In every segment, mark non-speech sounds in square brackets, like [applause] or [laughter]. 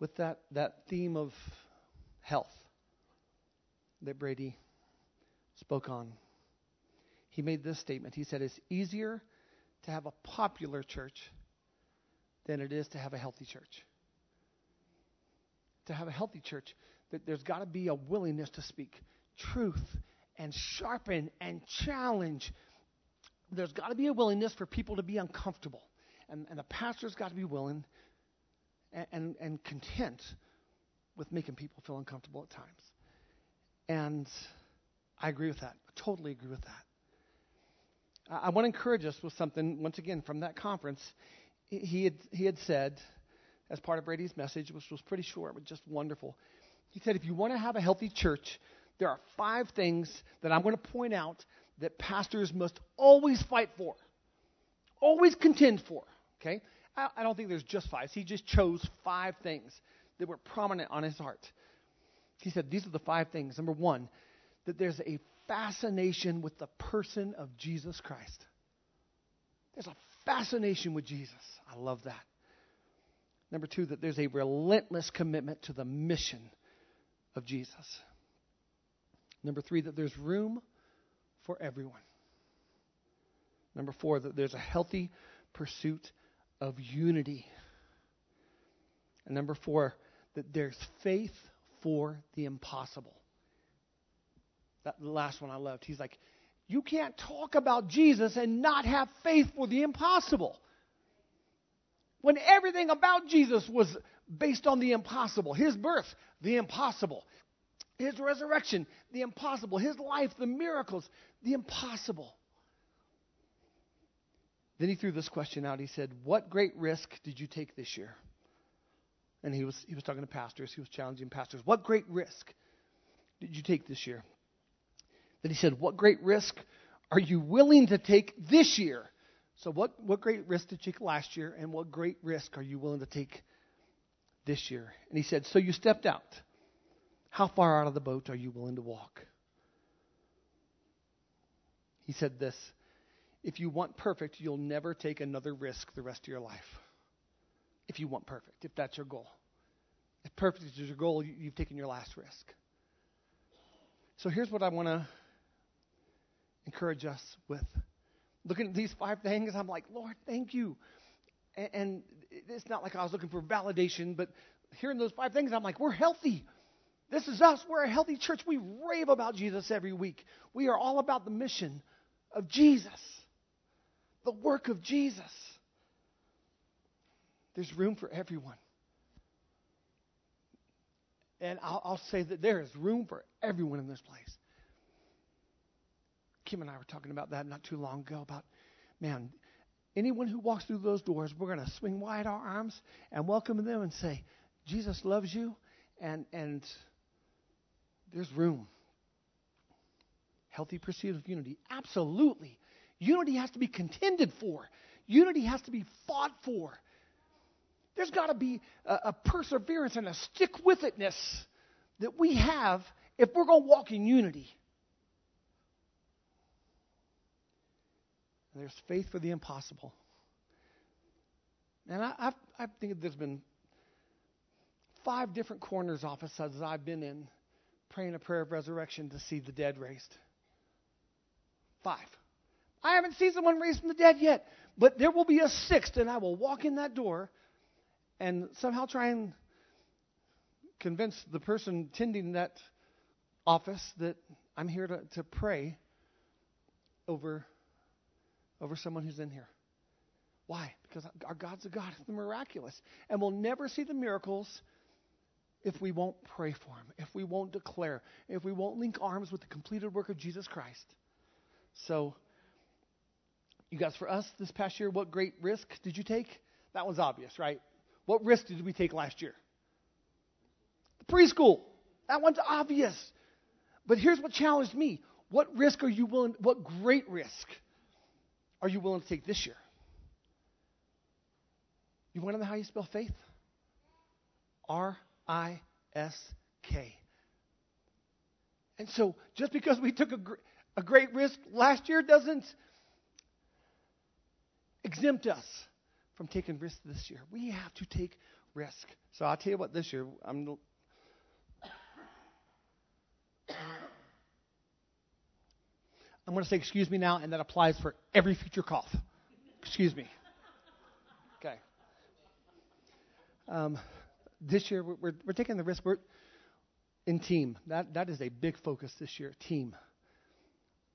with that, that theme of health that Brady spoke on. He made this statement. He said, It's easier to have a popular church than it is to have a healthy church. To have a healthy church, that there's got to be a willingness to speak truth and sharpen and challenge. There's got to be a willingness for people to be uncomfortable. And, and the pastor's got to be willing and, and, content with making people feel uncomfortable at times. And I agree with that. I totally agree with that. I, I want to encourage us with something, once again, from that conference. He had, he had said, as part of Brady's message, which was pretty short, but just wonderful, he said, if you want to have a healthy church, there are five things that I'm going to point out that pastors must always fight for, always contend for. Okay? I, I don't think there's just five. He just chose five things that were prominent on his heart. He said, These are the five things. Number one, that there's a fascination with the person of Jesus Christ. There's a fascination with Jesus. I love that. Number two, that there's a relentless commitment to the mission of Jesus. Number three, that there's room for everyone. Number four, that there's a healthy pursuit of unity. And number four, that there's faith for the impossible. That the last one I loved. He's like, you can't talk about Jesus and not have faith for the impossible. When everything about Jesus was based on the impossible his birth, the impossible, his resurrection, the impossible, his life, the miracles, the impossible. Then he threw this question out. He said, What great risk did you take this year? And he was, he was talking to pastors, he was challenging pastors. What great risk did you take this year? Then he said, What great risk are you willing to take this year? So, what, what great risk did you take last year, and what great risk are you willing to take this year? And he said, So you stepped out. How far out of the boat are you willing to walk? He said this If you want perfect, you'll never take another risk the rest of your life. If you want perfect, if that's your goal. If perfect is your goal, you've taken your last risk. So here's what I want to encourage us with. Looking at these five things, I'm like, Lord, thank you. And, it's not like I was looking for validation, but hearing those five things, I'm like, we're healthy. This is us. We're a healthy church. We rave about Jesus every week. We are all about the mission of Jesus, the work of Jesus. There's room for everyone. And I'll, I'll, say that there is room for everyone in this place. Kim and I were talking about that not too long ago about, man, anyone who walks through those doors, we're going to swing wide our arms and welcome them and say, Jesus loves you, and, and there's room. Healthy pursuit of unity. Absolutely. Unity has to be contended for, unity has to be fought for. There's got to be a, a, perseverance and a stick with itness that we have if we're going to walk in unity. And there's faith for the impossible. And I, I've, I think there's been five different coroners offices I've been in praying a prayer of resurrection to see the dead raised. Five. I haven't seen someone raised from the dead yet, but there will be a sixth, and I will walk in that door and somehow try and convince the person tending that office that I'm here to, to pray over, over someone who's in here. Why? Because our God's a God of the miraculous. And we'll never see the miracles if we won't pray for him, if we won't declare, if we won't link arms with the completed work of Jesus Christ. So, you guys, for us this past year, what great risk did you take? That was obvious, right? What risk did we take last year? The preschool. That one's obvious. But here's what challenged me. What risk are you willing, what great risk are you willing to take this year? You want to know how you spell faith? R I S K. And so, just because we took a, gr- a great risk last year doesn't exempt us from taking risks this year. We have to take risk. So I'll tell you what, this year, I'm. I'm going to say excuse me now, and that applies for every future cough. Excuse me. Okay. Um, this year, we're, we're, we're taking the risk. We're in team. That, that is a big focus this year. Team.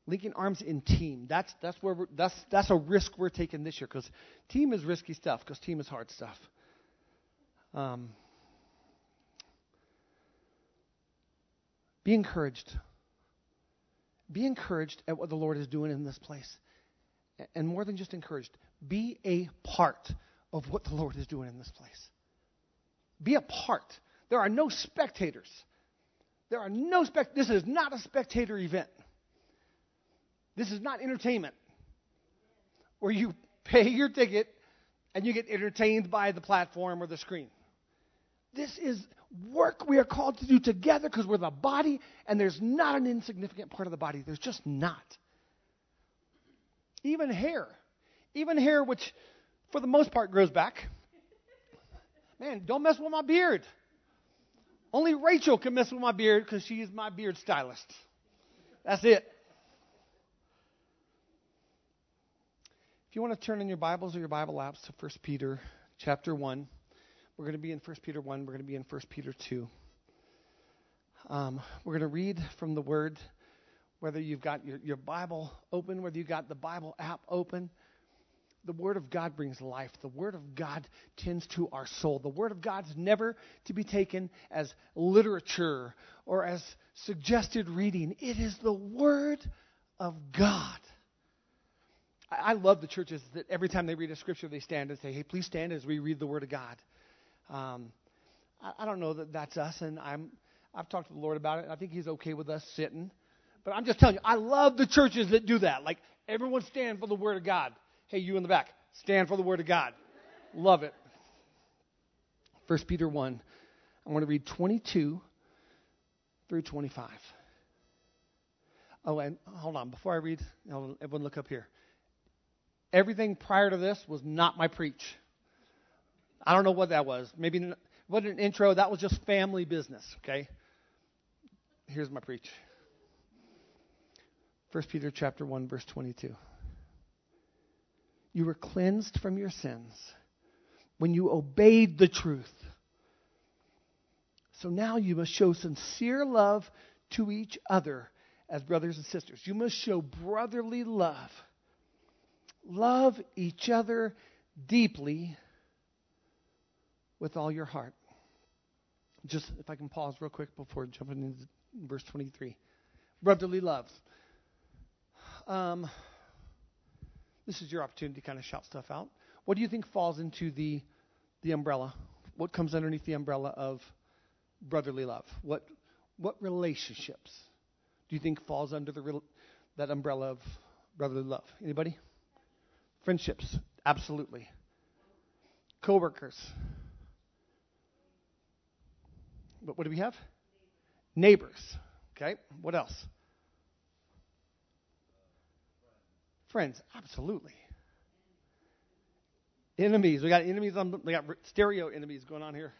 Linking arms in team. That's, that's, where that's, that's a risk we're taking this year because team is risky stuff, because team is hard stuff. Um, be encouraged. Be encouraged at what the Lord is doing in this place. And more than just encouraged, be a part of what the Lord is doing in this place. Be a part. There are no spectators. There are no spect. This is not a spectator event. This is not entertainment where you [laughs] pay your ticket and you get entertained by the platform or the screen. This is work we are called to do together because we're the body, and there's not an insignificant part of the body. There's just not. Even hair. Even hair, which for the most part grows back. Man, don't mess with my beard. Only Rachel can mess with my beard because she is my beard stylist. That's it. If you want to turn in your Bibles or your Bible apps to 1 Peter chapter 1, we're going to be in 1 Peter 1, we're going to be in 1 Peter 2. Um, we're going to read from the Word, whether you've got your, your Bible open, whether you've got the Bible app open the Word of God brings life. The Word of God tends to our soul. The Word of God is never to be taken as literature or as suggested reading. It is the Word of God. I, love the churches that every time they read a scripture, they stand and say, hey, please stand as we read the Word of God. Um, I, I don't know that that's us, and I'm, I've talked to the Lord about it, and I think He's okay with us sitting. But I'm just telling you, I love the churches that do that. Like, everyone stand for the Word of God. Hey, you in the back, stand for the Word of God. Love it. 1 Peter 1. I want to read 22 through 25. Oh, and hold on. Before I read, everyone look up here. Everything prior to this was not my preach. I don't know what that was. Maybe it wasn't an intro. That was just family business, okay? Here's my preach. 1 Peter chapter 1 verse 22. You were cleansed from your sins when you obeyed the truth. So now you must show sincere love to each other as brothers and sisters. You must show brotherly love. Love each other deeply with all your heart. Just if I can pause real quick before jumping into verse 23. Brotherly love. Um, this is your opportunity to kind of shout stuff out. What do you think falls into the the umbrella? What comes underneath the umbrella of brotherly love? What what relationships do you think falls under the that umbrella of brotherly love? Anybody? Friendships, absolutely. Coworkers. But what do we have? Neighbors. Okay. What else? Friends, absolutely. Enemies. We got enemies on we got stereo enemies going on here.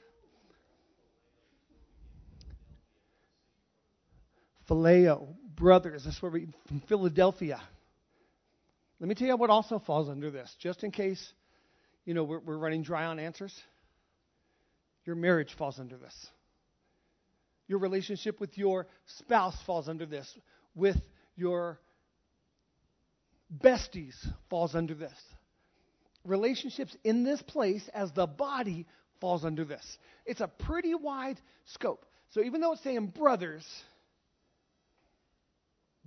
Phileo, brothers. That's where we from Philadelphia. Let me tell you what also falls under this, just in case, you know, we're, we're running dry on answers. Your marriage falls under this. Your relationship with your spouse falls under this. With your besties falls under this. Relationships in this place as the body falls under this. It's a pretty wide scope. So even though it's saying brothers,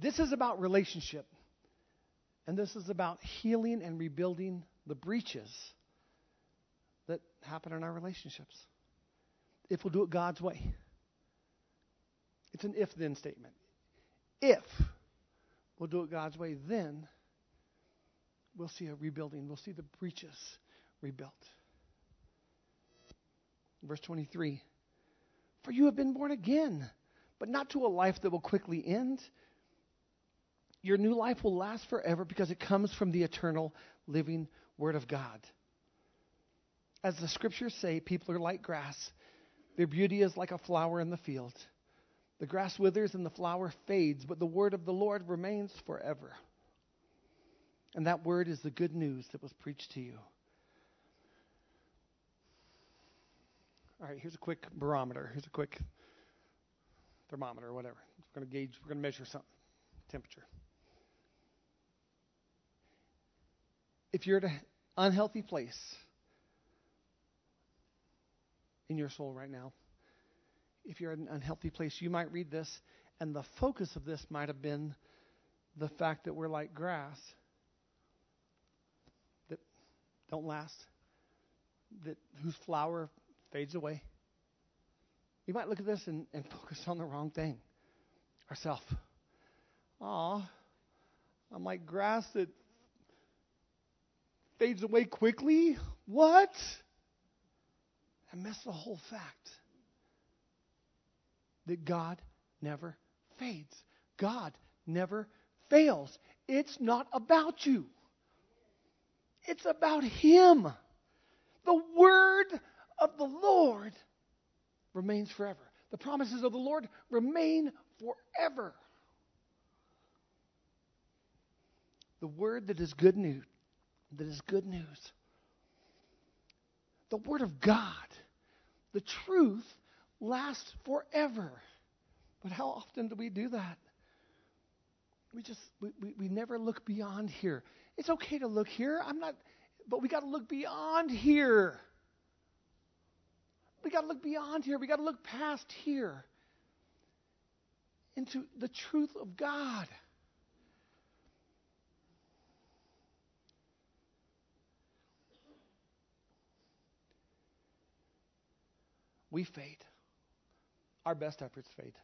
this is about relationship. And this is about healing and rebuilding the breaches that happen in our relationships. If we'll do it God's way. It's an if then statement. If we'll do it God's way, then we'll see a rebuilding. We'll see the breaches rebuilt. Verse 23 For you have been born again, but not to a life that will quickly end. Your new life will last forever because it comes from the eternal living Word of God. As the scriptures say, people are like grass. Their beauty is like a flower in the field. The grass withers and the flower fades, but the word of the Lord remains forever. And that word is the good news that was preached to you. All right, here's a quick barometer. Here's a quick thermometer whatever. We're going to gauge, we're going to measure something temperature. If you're at an unhealthy place in your soul right now, if you're at an unhealthy place, you might read this, and the focus of this might have been the fact that we're like grass that don't last, that whose flower fades away. You might look at this and, and focus on the wrong thing. Ourself. Aw, I'm like grass that fades away quickly. What? I missed the whole fact that God never fades. God never fails. It's not about you. It's about Him. The word of the Lord remains forever. The promises of the Lord remain forever. The word that is good news, that is good news. The word of God, the truth lasts forever. But how often do we do that? We just we, we, we never look beyond here. It's okay to look here. I'm not but we got to look beyond here. We got to look beyond here. We got to look past here into the truth of God. We fade. Our best efforts fade.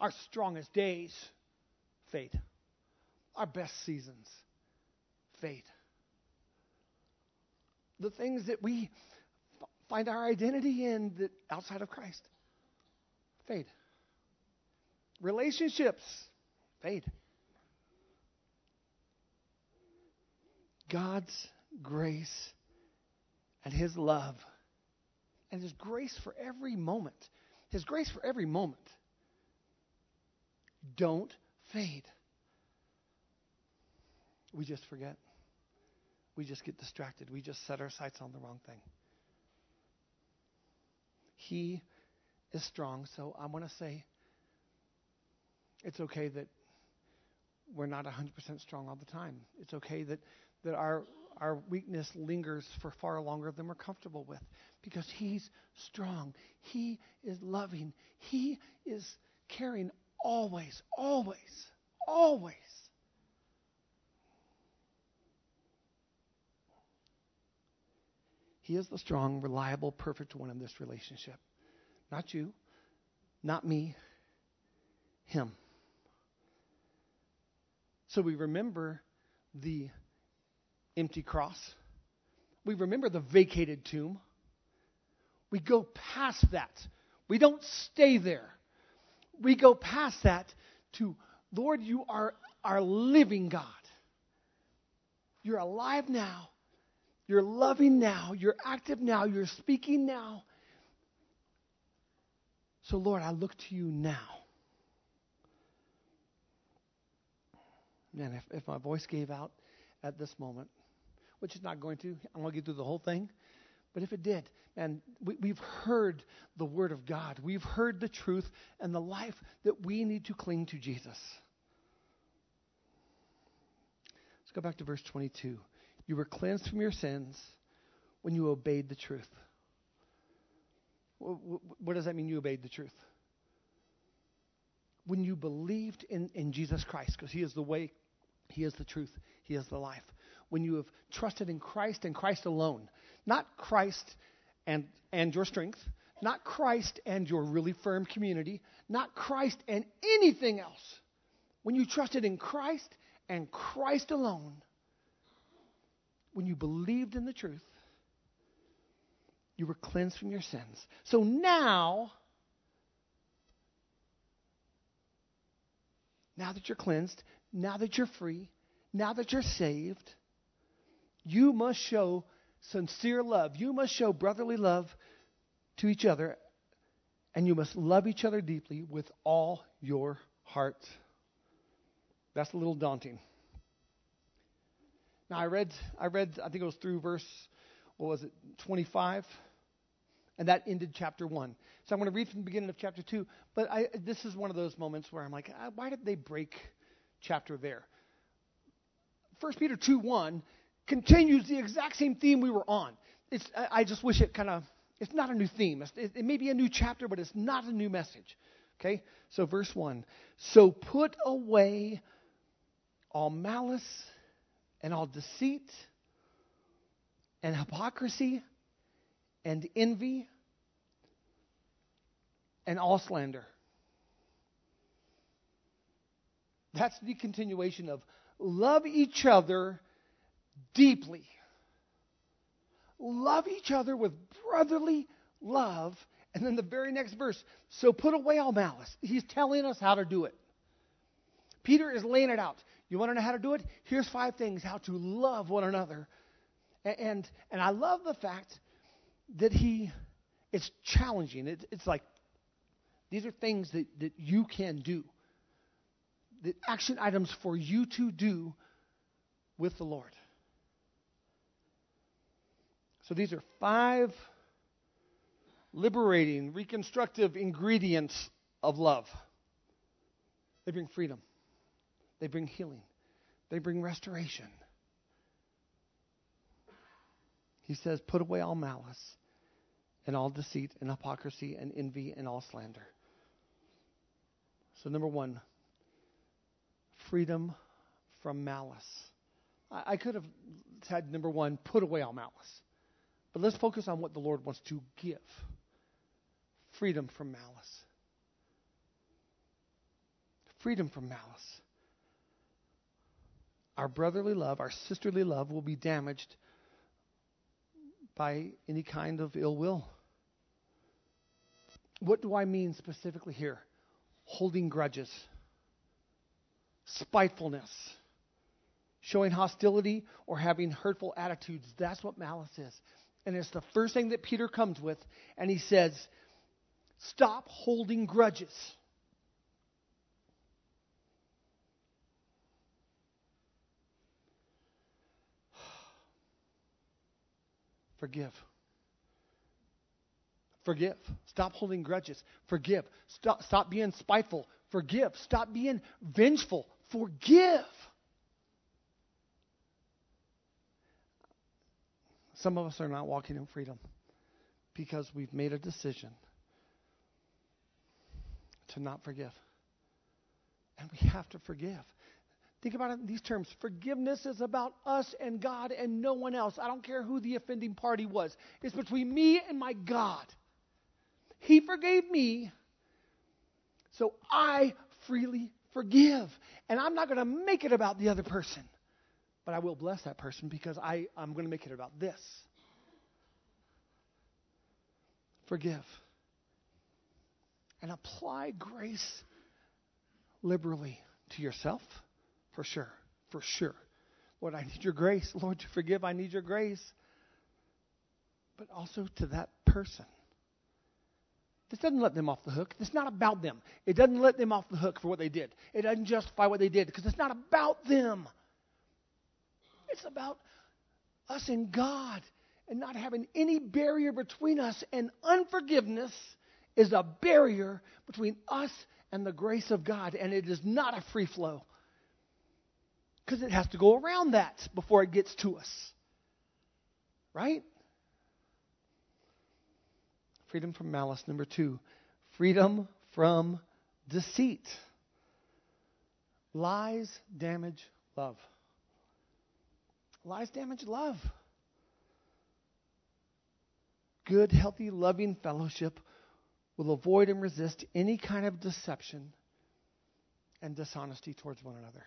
Our strongest days fade. Our best seasons fade. The things that we find our identity in that outside of Christ. Fade. Relationships fade. God's grace and His love and His grace for every moment, His grace for every moment, don't fade. We just forget. We just get distracted. We just set our sights on the wrong thing. He is strong. So I want to say it's okay that we're not 100% strong all the time. It's okay that, that our, our weakness lingers for far longer than we're comfortable with because He's strong. He is loving. He is caring always, always, always. He is the strong, reliable, perfect one in this relationship. Not you, not me, Him. So we remember the empty cross. We remember the vacated tomb. We go past that. We don't stay there. We go past that to, Lord, you are our living God. You're alive now. You're loving now. You're active now. You're speaking now. So, Lord, I look to you now. Man, if, if my voice gave out at this moment, which is not going to, I'm going to get through the whole thing. But if it did, and we, we've heard the Word of God, we've heard the truth and the life that we need to cling to Jesus. Let's go back to verse 22. You were cleansed from your sins when you obeyed the truth. What does that mean, you obeyed the truth? When you believed in, in Jesus Christ, because He is the way, He is the truth, He is the life. When you have trusted in Christ and Christ alone, not Christ and, and your strength, not Christ and your really firm community, not Christ and anything else. When you trusted in Christ and Christ alone, when you believed in the truth, you were cleansed from your sins. So now, now that you're cleansed, now that you're free, now that you're saved, you must show sincere love. You must show brotherly love to each other, and you must love each other deeply with all your heart. That's a little daunting. Now I read I read I think it was through verse what was it 25 and that ended chapter 1. So I'm going to read from the beginning of chapter 2, but I, this is one of those moments where I'm like, ah, why did they break chapter there? 1 Peter 2 1 continues the exact same theme we were on. It's, I just wish it kind of, it's not a new theme. It, it may be a new chapter, but it's not a new message. Okay? So, verse 1 So put away all malice and all deceit and hypocrisy and envy and all slander. That's the continuation of love each other deeply. Love each other with brotherly love. And then the very next verse, so put away all malice. He's telling us how to do it. Peter is laying it out. You want to know how to do it? Here's five things how to love one another. And, and I love the fact that he, it's challenging. It, it's like, these are things that, that you can do, the action items for you to do with the Lord. So these are five liberating, reconstructive ingredients of love. They bring freedom, they bring healing, they bring restoration. He says, Put away all malice and all deceit and hypocrisy and envy and all slander. So, number one, freedom from malice. I, I could have said, number one, put away all malice. But let's focus on what the Lord wants to give freedom from malice. Freedom from malice. Our brotherly love, our sisterly love will be damaged by any kind of ill will. What do I mean specifically here? Holding grudges, spitefulness, showing hostility, or having hurtful attitudes. That's what malice is. And it's the first thing that Peter comes with, and he says, Stop holding grudges. [sighs] Forgive. Forgive. Stop holding grudges. Forgive. Stop, stop being spiteful. Forgive. Stop being vengeful. Forgive. Some of us are not walking in freedom because we've made a decision to not forgive. And we have to forgive. Think about it in these terms. Forgiveness is about us and God and no one else. I don't care who the offending party was. It's between me and my God. He forgave me, so I freely forgive. And I'm not going to make it about the other person, but I will bless that person because I, I'm going to make it about this. Forgive. And apply grace liberally to yourself for sure. For sure. Lord, I need your grace. [laughs] Lord, to forgive, I need your grace. But also to that person. This doesn't let them off the hook. It's not about them. It doesn't let them off the hook for what they did. It doesn't justify what they did because it's not about them. It's about us and God and not having any barrier between us. And unforgiveness is a barrier between us and the grace of God. And it is not a free flow because it has to go around that before it gets to us. Right? Freedom from malice. Number two, freedom from deceit. Lies damage love. Lies damage love. Good, healthy, loving fellowship will avoid and resist any kind of deception and dishonesty towards one another.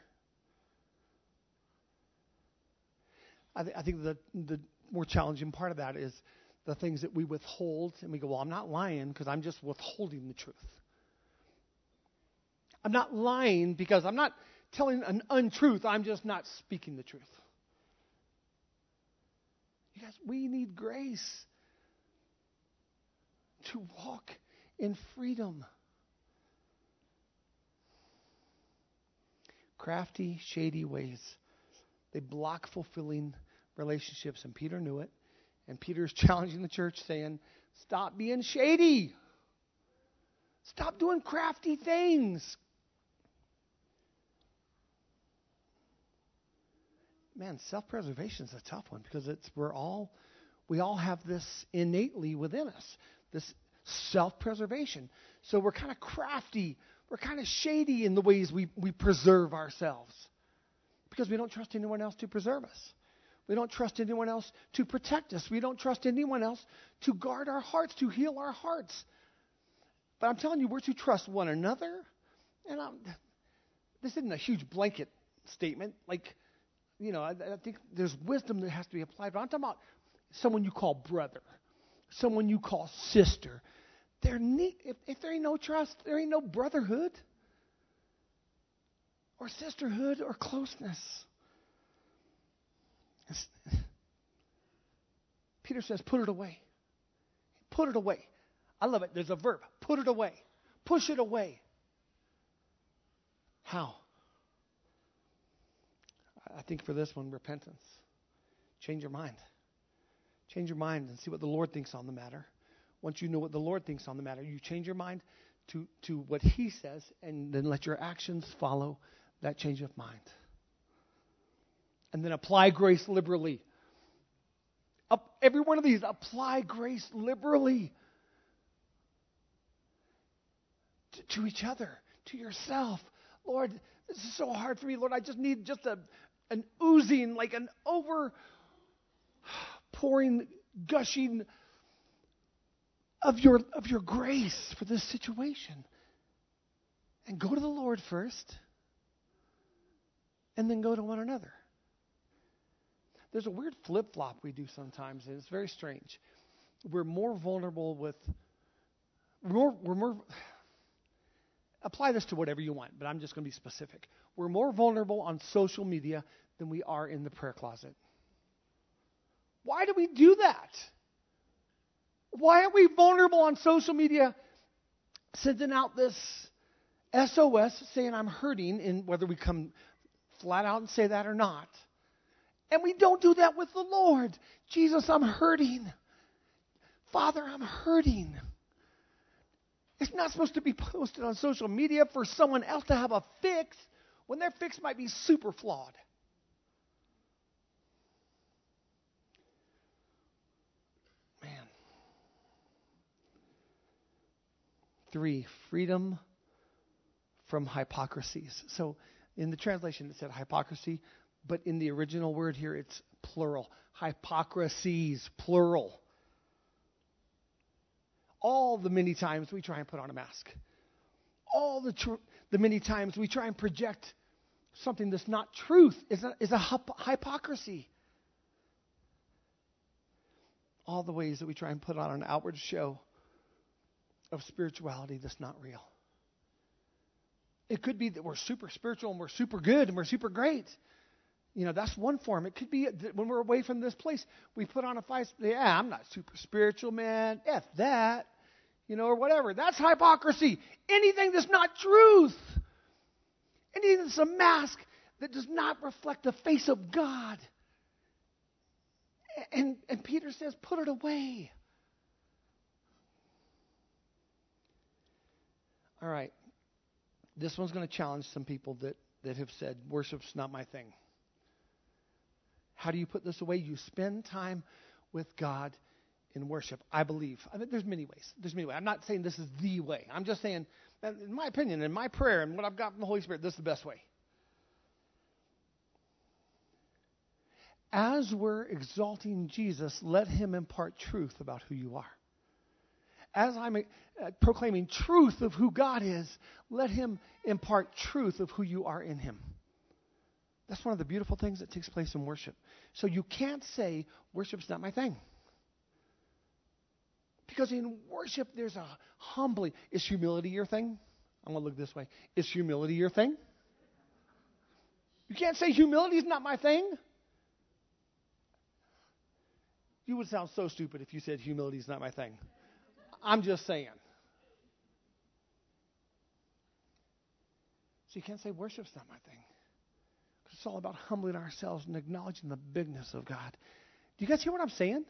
I, th- I think the, the more challenging part of that is the things that we withhold, and we go, Well, I'm not lying because I'm just withholding the truth. I'm not lying because I'm not telling an untruth, I'm just not speaking the truth. You guys, we need grace to walk in freedom. Crafty, shady ways. They block fulfilling relationships, and Peter knew it. And Peter's [laughs] challenging the church, saying, Stop being shady. Stop doing crafty things. Man, self-preservation is a tough one because it's we're all we all have this innately within us, this self-preservation. So we're kind of crafty, we're kind of shady in the ways we, we preserve ourselves because we don't trust anyone else to preserve us. We don't trust anyone else to protect us. We don't trust anyone else to guard our hearts, to heal our hearts. But I'm telling you, we're to trust one another. And I'm, this isn't a huge blanket statement. Like, you know, I, I think there's wisdom that has to be applied. But I'm talking about someone you call brother, someone you call sister. There need, if, if there ain't no trust, there ain't no brotherhood or sisterhood or closeness. Peter says, put it away. Put it away. I love it. There's a verb. Put it away. Push it away. How? I think for this one, repentance. Change your mind. Change your mind and see what the Lord thinks on the matter. Once you know what the Lord thinks on the matter, you change your mind to, to what He says, and then let your actions follow that change of mind. And then apply grace liberally. Up, every one of these, apply grace liberally to, to each other, to yourself. Lord, this is so hard for me. Lord, I just need just a, an oozing, like an over pouring, gushing of your, of your grace for this situation. And go to the Lord first, and then go to one another. There's a weird flip flop we do sometimes, and it's very strange. We're more vulnerable with, we're more, we're more apply this to whatever you want, but I'm just going to be specific. We're more vulnerable on social media than we are in the prayer closet. Why do we do that? Why are we vulnerable on social media, sending out this SOS saying I'm hurting, and whether we come flat out and say that or not? And we don't do that with the Lord. Jesus, I'm hurting. Father, I'm hurting. It's not supposed to be posted on social media for someone else to have a fix when their fix might be super flawed. Man. Three, freedom from hypocrisies. So in the translation it said hypocrisy, but in the original word here it's plural. Hypocrisies, plural all the many times we try and put on a mask, all the, tr- the many times we try and project something that's not truth is a, is a hypocrisy. All the ways that we try and put on an outward show of spirituality that's not real. It could be that we're super spiritual and we're super good and we're super great. You know, that's one form. It could be when we're away from this place, we put on a face. Yeah, I'm not super spiritual, man. F that you know, or whatever. That's hypocrisy. Anything that's not truth. Anything that's a mask that does not reflect the face of God. And, and Peter says, put it away. All right. This one's going to challenge some people that, that have said, worship's not my thing. How do you put this away? You spend time with God in worship, I believe. I mean, there's many ways. There's many ways. I'm not saying this is the way. I'm just saying, in my opinion, in my prayer, and what I've got from the Holy Spirit, this is the best way. As we're exalting Jesus, let him impart truth about who you are. As I'm uh, proclaiming truth of who God is, let him impart truth of who you are in him. That's one of the beautiful things that takes place in worship. So you can't say, worship's not my thing. Because in worship, there's a humbling. Is humility your thing? I'm going to look this way. Is humility your thing? You can't say humility is not my thing. You would sound so stupid if you said humility is not my thing. I'm just saying. So you can't say worship's not my thing. It's all about humbling ourselves and acknowledging the bigness of God. Do you guys hear what I'm saying?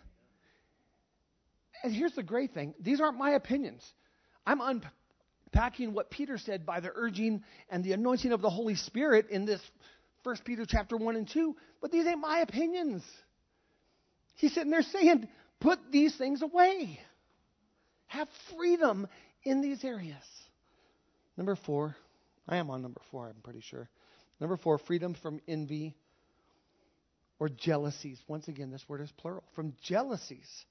And here's the great thing these aren't my opinions. I'm unpacking what Peter said by the urging and the anointing of the Holy Spirit in this 1 Peter chapter 1 and 2, but these ain't my opinions. He's sitting there saying, put these things away. Have freedom in these areas. Number four, I am on number four, I'm pretty sure. Number four, freedom from envy or jealousies. Once again, this word is plural. From jealousies.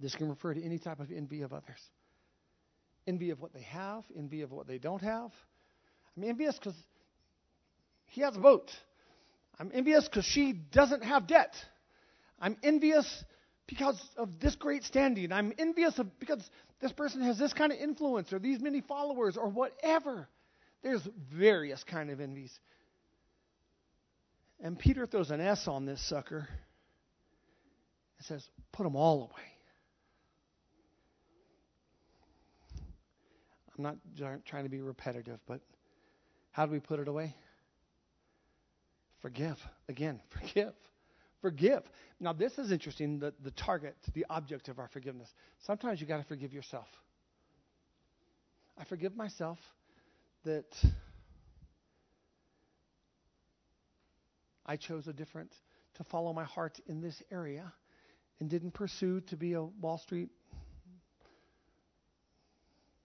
This can refer to any type of envy of others. Envy of what they have, envy of what they don't have. I'm envious because he has a boat. I'm envious because she doesn't have debt. I'm envious because of this great standing. I'm envious of because this person has this kind of influence or these many followers or whatever. There's various kind of envies. And Peter throws an S on this sucker and says, put them all away. I'm not trying to be repetitive, but how do we put it away? Forgive. Again, [laughs] forgive. Forgive. Now, this is interesting the, the target, the object of our forgiveness. Sometimes you got to forgive yourself. I forgive myself that I chose a different, to follow my heart in this area and didn't pursue to be a Wall Street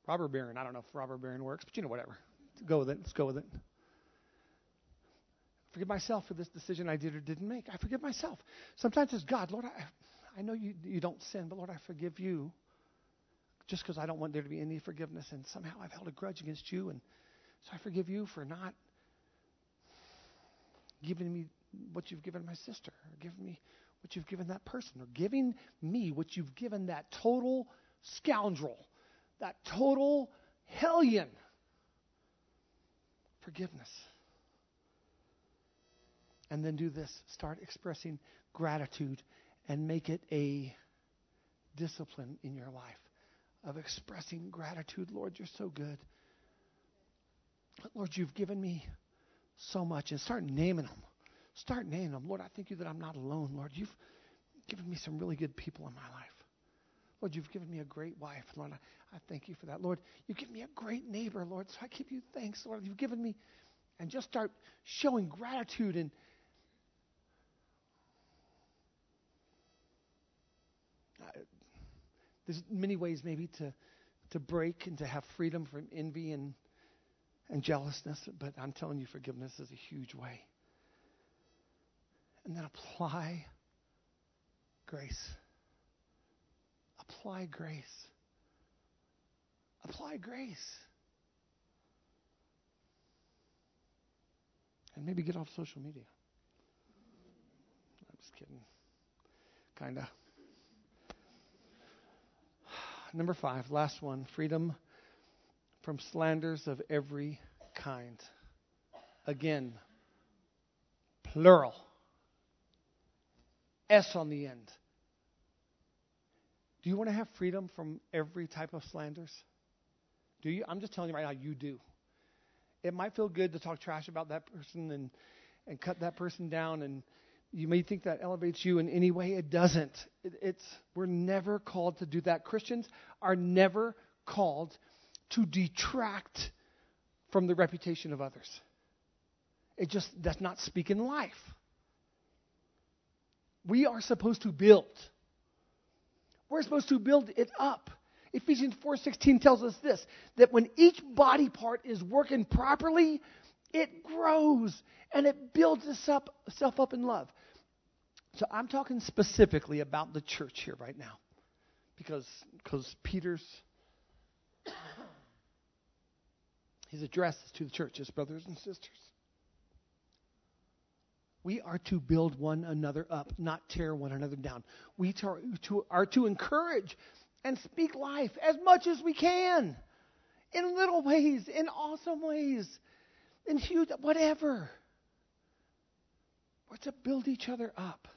robber baron. I don't know if robber baron works, but you know, whatever. Go with it. Let's go with it forgive myself for this decision I did or didn't make. I forgive myself. Sometimes it's God, Lord, I, I know you, you don't sin, but Lord, I forgive you just because I don't want there to be any forgiveness. And somehow I've held a grudge against you. And so I forgive you for not giving me what you've given my sister, or giving me what you've given that person, or giving me what you've given that total scoundrel, that total hellion. Forgiveness. And then do this start expressing gratitude and make it a discipline in your life of expressing gratitude. Lord, you're so good. Lord, you've given me so much. And start naming them. Start naming them. Lord, I thank you that I'm not alone. Lord, you've given me some really good people in my life. Lord, you've given me a great wife. Lord, I, I thank you for that. Lord, you give me a great neighbor, Lord. So I give you thanks, Lord. You've given me, and just start showing gratitude and uh, there's many ways maybe to to break and to have freedom from envy and and jealousness, but I'm telling you, forgiveness is a huge way. And then apply grace. Apply grace. Apply grace. And maybe get off social media. I'm just kidding. Kind of. [sighs] Number five, last one freedom from slanders of every kind. Again, plural. S on the end. Do you want to have freedom from every type of slanders? Do you? I'm just telling you right now, you do. It might feel good to talk trash about that person and, and cut that person down and you may think that elevates you in any way. It doesn't. It, it's we're never called to do that. Christians are never called to detract from the reputation of others. It just does not speak in life. We are supposed to build. We're supposed to build it up. Ephesians 4:16 tells us this that when each body part is working properly, it grows and it builds itself up in love. So I'm talking specifically about the church here right now. Because because Peter's [coughs] his address is to the church, his brothers and sisters. We are to build one another up, not tear one another down. We are to encourage and speak life as much as we can in little ways, in awesome ways, in huge, whatever. We're to build each other up.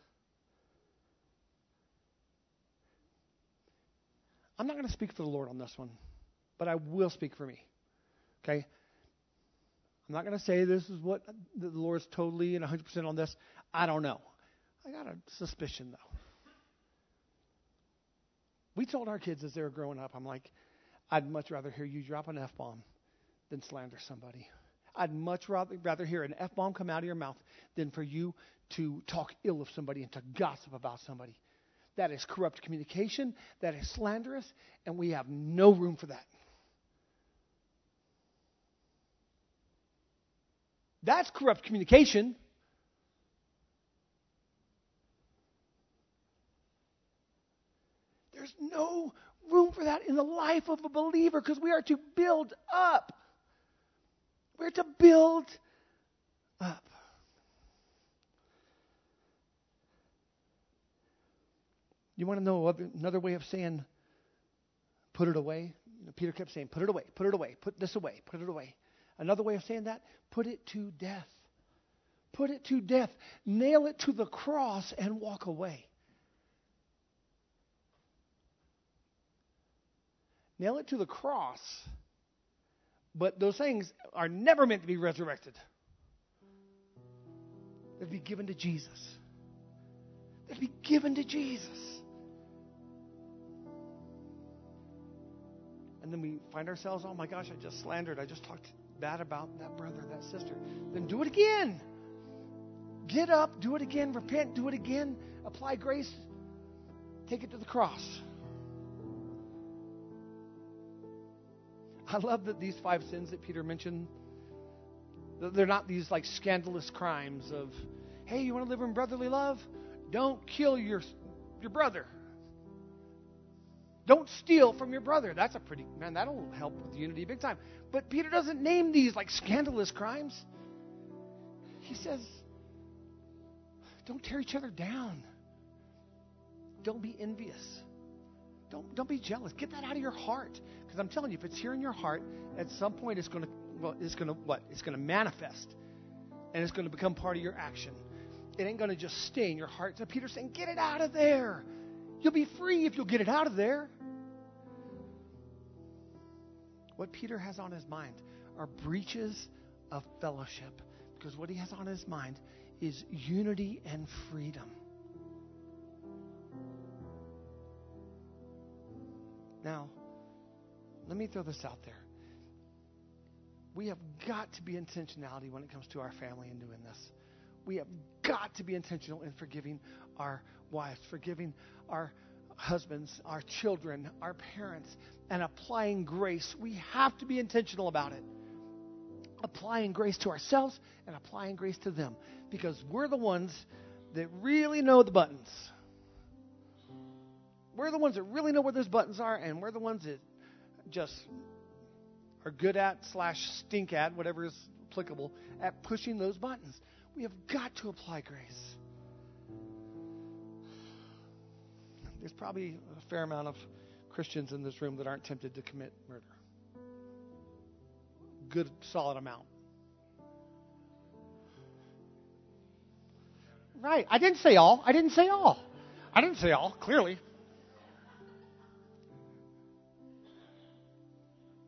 I'm not going to speak for the Lord on this one, but I will speak for me. Okay? I'm not going to say this is what the Lord's totally and 100% on this. I don't know. I got a suspicion, though. We told our kids as they were growing up, I'm like, I'd much rather hear you drop an F bomb than slander somebody. I'd much rather, rather hear an F bomb come out of your mouth than for you to talk ill of somebody and to gossip about somebody. That is corrupt communication, that is slanderous, and we have no room for that. That's corrupt communication. There's no room for that in the life of a believer because we are to build up. We're to build up. You want to know another way of saying put it away? Peter kept saying, put it away, put it away, put this away, put it away. Another way of saying that, put it to death. Put it to death. Nail it to the cross and walk away. Nail it to the cross. But those things are never meant to be resurrected. They'd be given to Jesus. They'd be given to Jesus. And then we find ourselves, oh my gosh, I just slandered. I just talked bad about that brother, that sister. Then do it again. Get up, do it again, repent, do it again, apply grace, take it to the cross. I love that these five sins that Peter mentioned, they're not these like scandalous crimes of, hey, you want to live in brotherly love? Don't kill your, your brother. Don't steal from your brother. That's a pretty, man, that'll help with unity big time. But Peter doesn't name these like scandalous crimes. He says, don't tear each other down. Don't be envious. Don't, don't be jealous. Get that out of your heart. Because I'm telling you, if it's here in your heart, at some point it's going to, well, it's going to what? It's going to manifest, and it's going to become part of your action. It ain't going to just stay in your heart. So Peter's saying, get it out of there. You'll be free if you'll get it out of there. What Peter has on his mind are breaches of fellowship. Because what he has on his mind is unity and freedom. Now, let me throw this out there. We have got to be intentionality when it comes to our family and doing this. We have got to be intentional in forgiving our wives, forgiving our husbands, our children, our parents, and applying grace. We have to be intentional about it. Applying grace to ourselves and applying grace to them because we're the ones that really know the buttons. We're the ones that really know where those buttons are, and we're the ones that just are good at slash stink at whatever is applicable at pushing those buttons. We have got to apply grace. There's probably a fair amount of Christians in this room that aren't tempted to commit murder. Good, solid amount. Right. I didn't say all. I didn't say all. I didn't say all, clearly.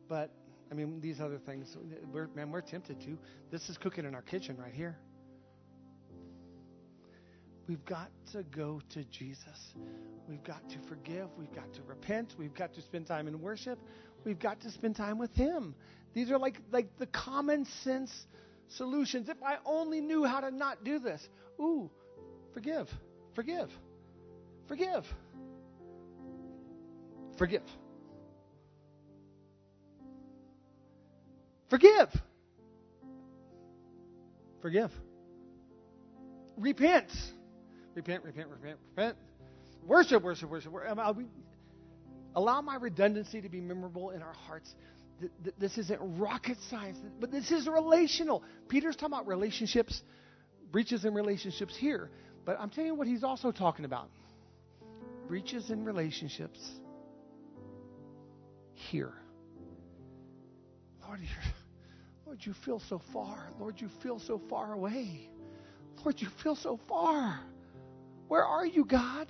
But I mean, these other things, we're, man, we're tempted to. This is cooking in our kitchen right here. We've got to go to Jesus. We've got to forgive. We've got to repent. We've got to spend time in worship. We've got to spend time with Him. These are like, like the common sense solutions. If I only knew how to not do this. Ooh, forgive, forgive, forgive, forgive. Forgive. Forgive. Repent. Repent, repent, repent, repent. Worship, worship, worship. Allow my redundancy to be memorable in our hearts. This isn't rocket science, but this is relational. Peter's talking about relationships, breaches in relationships here. But I'm telling you what he's also talking about breaches in relationships here. Lord, Lord, you feel so far. Lord, you feel so far away. Lord, you feel so far. Where are you, God?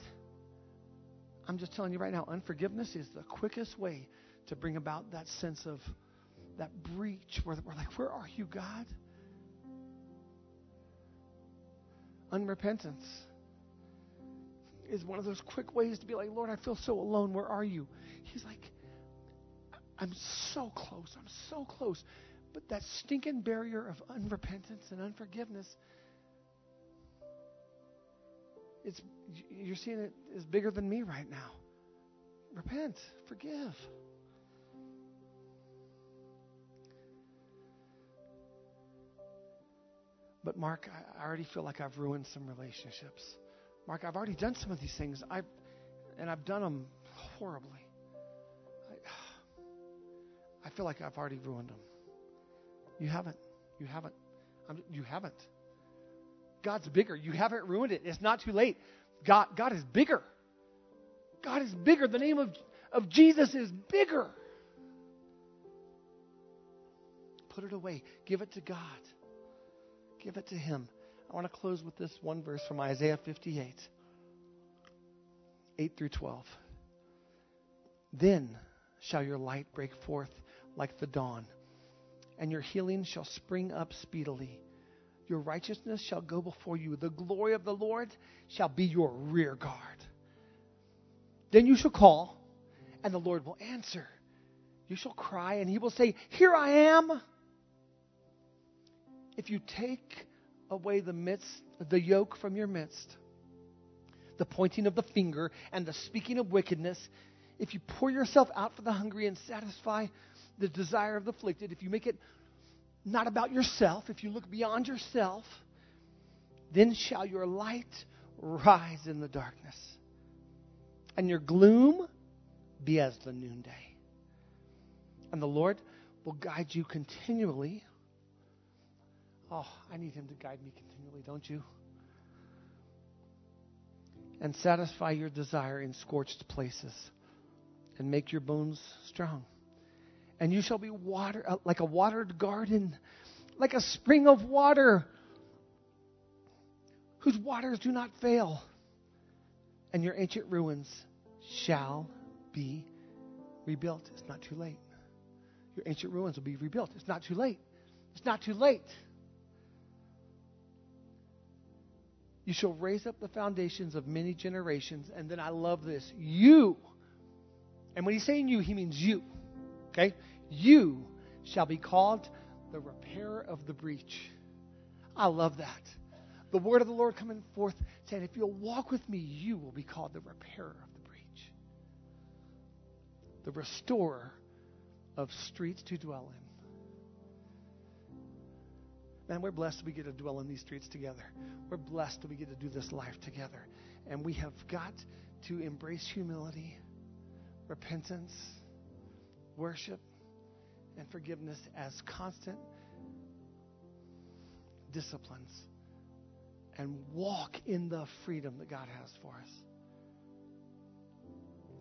I'm just telling you right now, unforgiveness is the quickest way to bring about that sense of that breach where we're like, Where are you, God? Unrepentance is one of those quick ways to be like, Lord, I feel so alone. Where are you? He's like, I'm so close. I'm so close. But that stinking barrier of unrepentance and unforgiveness, it's you're seeing it is bigger than me right now. Repent, forgive. But Mark, I already feel like I've ruined some relationships. Mark, I've already done some of these things. I've, and I've done them horribly. I, I feel like I've already ruined them. You haven't. You haven't. I'm, you haven't. God's bigger. You haven't ruined it. It's not too late. God, God is bigger. God is bigger. The name of, of Jesus is bigger. Put it away. Give it to God. Give it to Him. I want to close with this one verse from Isaiah 58 8 through 12. Then shall your light break forth like the dawn, and your healing shall spring up speedily. Your righteousness shall go before you. The glory of the Lord shall be your rear guard. Then you shall call, and the Lord will answer. You shall cry, and he will say, Here I am. If you take away the midst, the yoke from your midst, the pointing of the finger and the speaking of wickedness, if you pour yourself out for the hungry and satisfy the desire of the afflicted, if you make it not about yourself, if you look beyond yourself, then shall your light rise in the darkness, and your gloom be as the noonday. And the Lord will guide you continually Oh, I need Him to guide me continually, don't you? And satisfy your desire in scorched places and make your bones strong. And you shall be water uh, like a watered garden, like a spring of water whose waters do not fail. And your ancient ruins shall be rebuilt. It's not too late. Your ancient ruins will be rebuilt. It's not too late. It's not too late. You shall raise up the foundations of many generations. And then I love this. You, and when he's saying you, he means you. Okay? You shall be called the repairer of the breach. I love that. The word of the Lord coming forth saying, if you'll walk with me, you will be called the repairer of the breach, the restorer of streets to dwell in. Man, we're blessed we get to dwell in these streets together. We're blessed we get to do this life together. And we have got to embrace humility, repentance, worship, and forgiveness as constant disciplines and walk in the freedom that God has for us.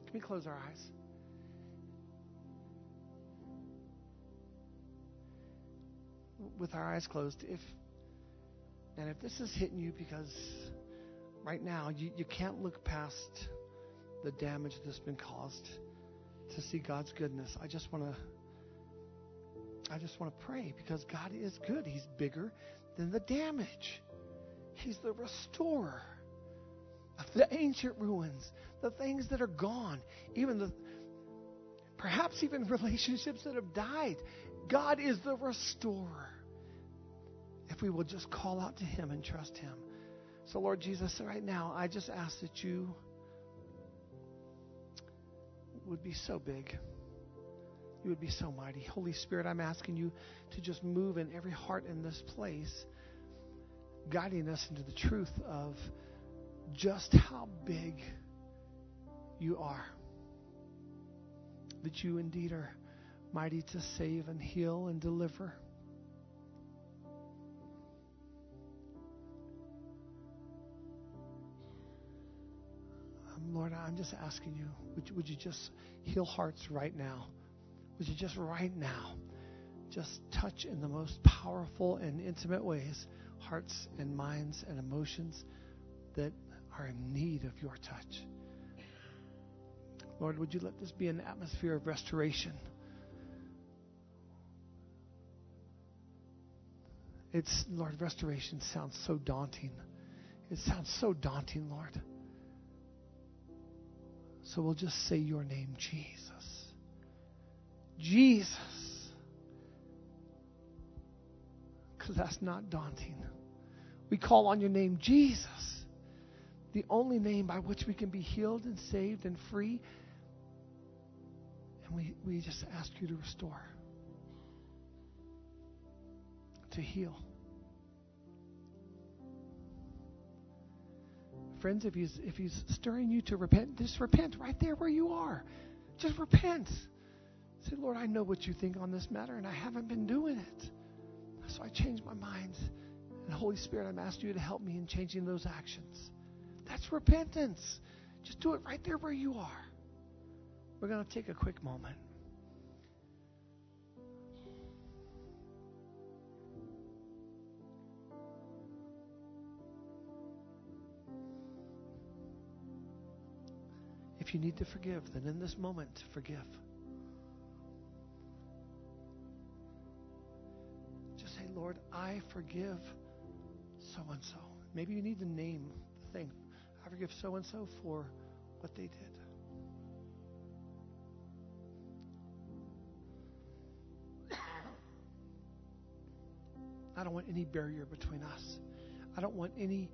Can we close our eyes? with our eyes closed, if and if this is hitting you because right now you, you can't look past the damage that's been caused to see God's goodness, I just want to I just want to pray because God is good. He's bigger than the damage. He's the restorer of the ancient ruins, the things that are gone, even the perhaps even relationships that have died. God is the restorer. If we will just call out to Him and trust Him. So, Lord Jesus, right now, I just ask that you would be so big. You would be so mighty. Holy Spirit, I'm asking you to just move in every heart in this place, guiding us into the truth of just how big you are. That you indeed are mighty to save and heal and deliver. Lord, I'm just asking you, would you, would you just heal hearts right now? Would you just right now just touch in the most powerful and intimate ways hearts and minds and emotions that are in need of your touch. Lord, would you let this be an atmosphere of restoration? It's, Lord, restoration sounds so daunting. It sounds so daunting, Lord. So we'll just say your name, Jesus. Jesus. Because that's not daunting. We call on your name, Jesus, the only name by which we can be healed and saved and free. And we, we just ask you to restore, to heal. Friends, if he's, if he's stirring you to repent, just repent right there where you are. Just repent. Say, Lord, I know what you think on this matter, and I haven't been doing it. So I changed my mind. And Holy Spirit, I'm asking you to help me in changing those actions. That's repentance. Just do it right there where you are. We're going to take a quick moment. If you need to forgive, then in this moment, forgive. Just say, Lord, I forgive so and so. Maybe you need to name the thing. I forgive so and so for what they did. [coughs] I don't want any barrier between us. I don't want any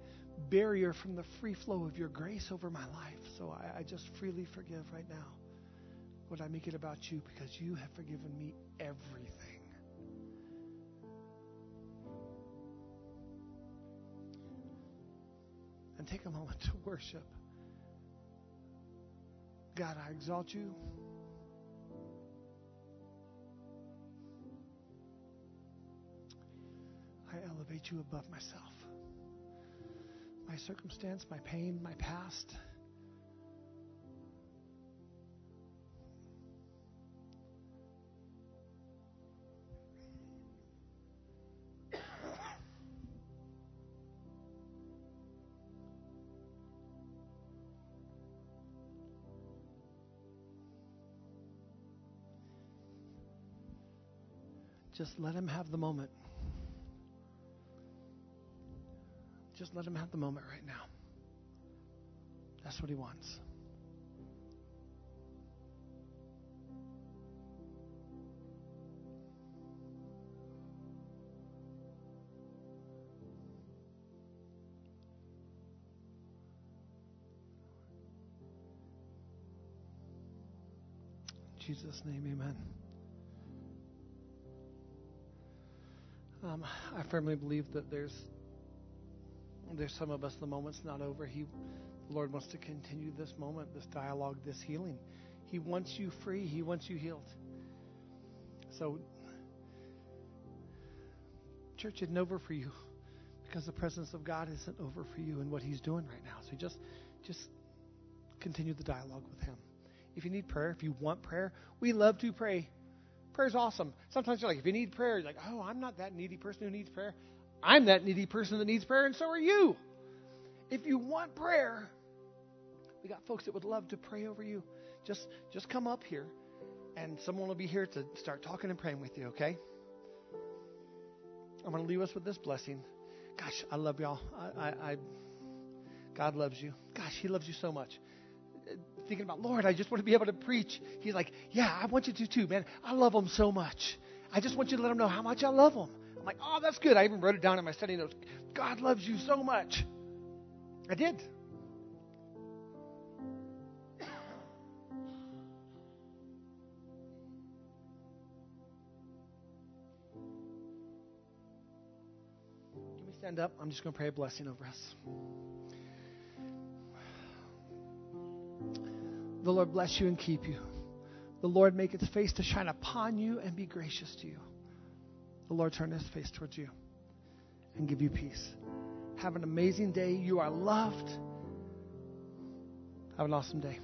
barrier from the free flow of your grace over my life. So I, I just freely forgive right now. Lord, I make it about you because you have forgiven me everything. And take a moment to worship. God, I exalt you. I elevate you above myself my circumstance, my pain, my past. Just let him have the moment. Let him have the moment right now. That's what he wants. In Jesus' name, amen. Um, I firmly believe that there's there's some of us, the moment's not over. He, the Lord wants to continue this moment, this dialogue, this healing. He wants you free. He wants you healed. So, church isn't over for you because the presence of God isn't over for you and what He's doing right now. So just, just continue the dialogue with Him. If you need prayer, if you want prayer, we love to pray. Prayer's awesome. Sometimes you're like, if you need prayer, you're like, oh, I'm not that needy person who needs prayer. I'm that needy person that needs prayer, and so are you. If you want prayer, we got folks that would love to pray over you. Just just come up here, and someone will be here to start talking and praying with you. Okay? I'm going to leave us with this blessing. Gosh, I love y'all. I, I, I God loves you. Gosh, He loves you so much. Thinking about Lord, I just want to be able to preach. He's like, Yeah, I want you to too, man. I love Him so much. I just want you to let Him know how much I love Him. I'm like, oh, that's good. I even wrote it down in my study notes. God loves you so much. I did. Can we stand up? I'm just going to pray a blessing over us. The Lord bless you and keep you. The Lord make his face to shine upon you and be gracious to you the Lord turn his face towards you and give you peace. Have an amazing day. You are loved. Have an awesome day.